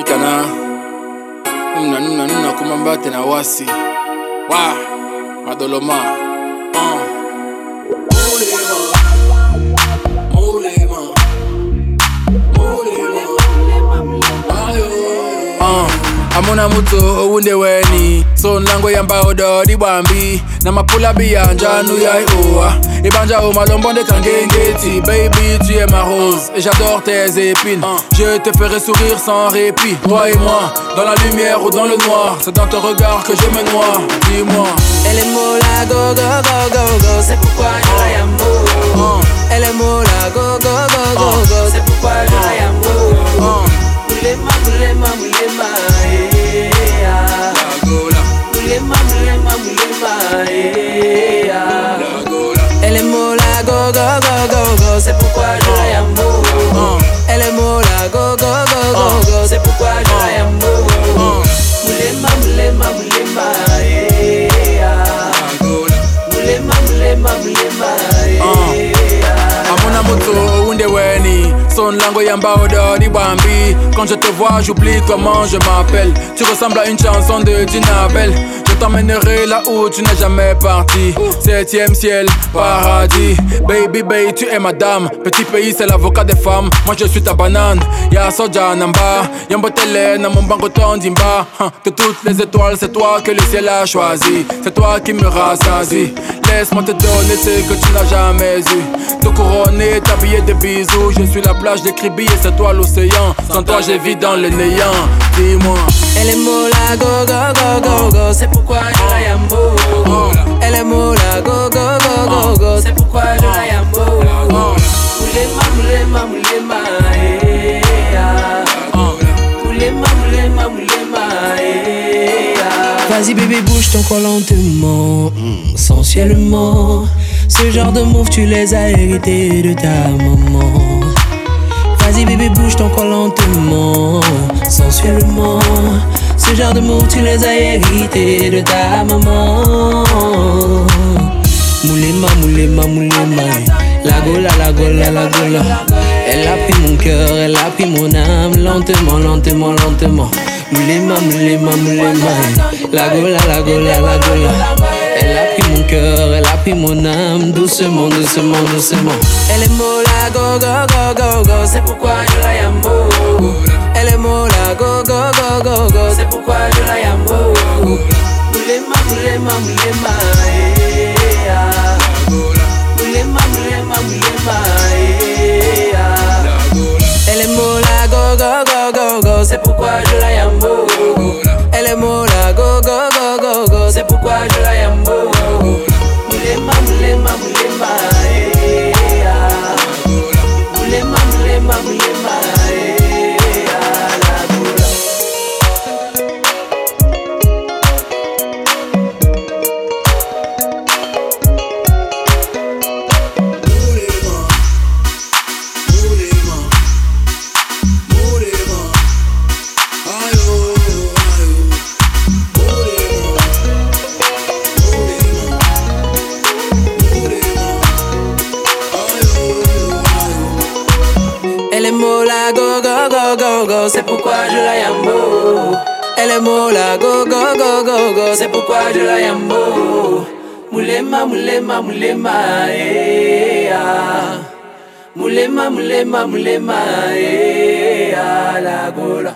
ikana. Nuna nuna nuna kumambate na wasi. Wa madoloma Uh, amuna muto owunde weni. So nlango yamba ododi bwambi na mapula biyanja nuyai oa ebanja o malombonde kangengeti baby tu es ma rose. Et j'adore tes épines. Je te ferai sourire sans répit. Toi et moi dans la lumière ou dans le noir. C'est dans ton regard que je me noie. Dis-moi. Elle est mola, go, go, go, go, go, c'est pourquoi Elle est mola, go, go, go, go, go, c'est Mulema, mulema, mulema, yeah Mulema, mulema, mulema, yeah ododi bambi. Quand je te vois j'oublie comment je m'appelle. Tu ressembles à une chanson de Dinabel Je t'emmènerai là où tu n'es jamais parti. Septième ciel, paradis. Baby baby tu es madame Petit pays c'est l'avocat des femmes. Moi je suis ta banane. Ya soja namba. Yambotele na mon bango tondimba De toutes les étoiles c'est toi que le ciel a choisi. C'est toi qui me rassasie. Laisse-moi te donner ce que tu n'as jamais eu. Te couronner, t'habiller de bisous. Je suis la plage des cribis et c'est toi l'océan. Sans toi je vis dans le néant. Dis-moi Elle est mola, go, go, go, go, go, c'est pourquoi je la aime beaucoup. Elle est mola, go, go, go, go, go, c'est pourquoi je la aime beaucoup. Moulema, moulema, moulema, yeah. Moulema, moulema, moulema, yeah. Vas-y bébé bouge ton corps lentement, sensuellement Ce genre de move tu les as hérités de ta maman Vas-y bébé bouge ton corps lentement, sensuellement. Ce genre de move tu les as hérités de ta maman. Moulema, moulema, moulema. La gola, la gola, la gola. Elle a pris mon cœur, elle a pris mon âme. Lentement, lentement, lentement. Moulema, moulema, moulema. La gola, la gola, la gola Elle a pris mon cœur, elle a pris mon âme Doucement, doucement, doucement Elle est mola, go, go, go, go, go C'est pourquoi je la beaucoup Elle est mola, go, go, go, go, go C'est pourquoi je la beaucoup Moulema, moulema, moulema, yeah. Moulema, moulema, moulema, yeah. Elle est mola, go, go, go, go, go C'est pourquoi je la aime est mola, go, go, go, go, go, c'est pourquoi je la aime. Elle est mola, go, go, go, go, go, c'est pourquoi je la aime beau. Moulema, moulema, moulema, eh, ah. Moulema, moulema, moulema, eh, ah, la gola.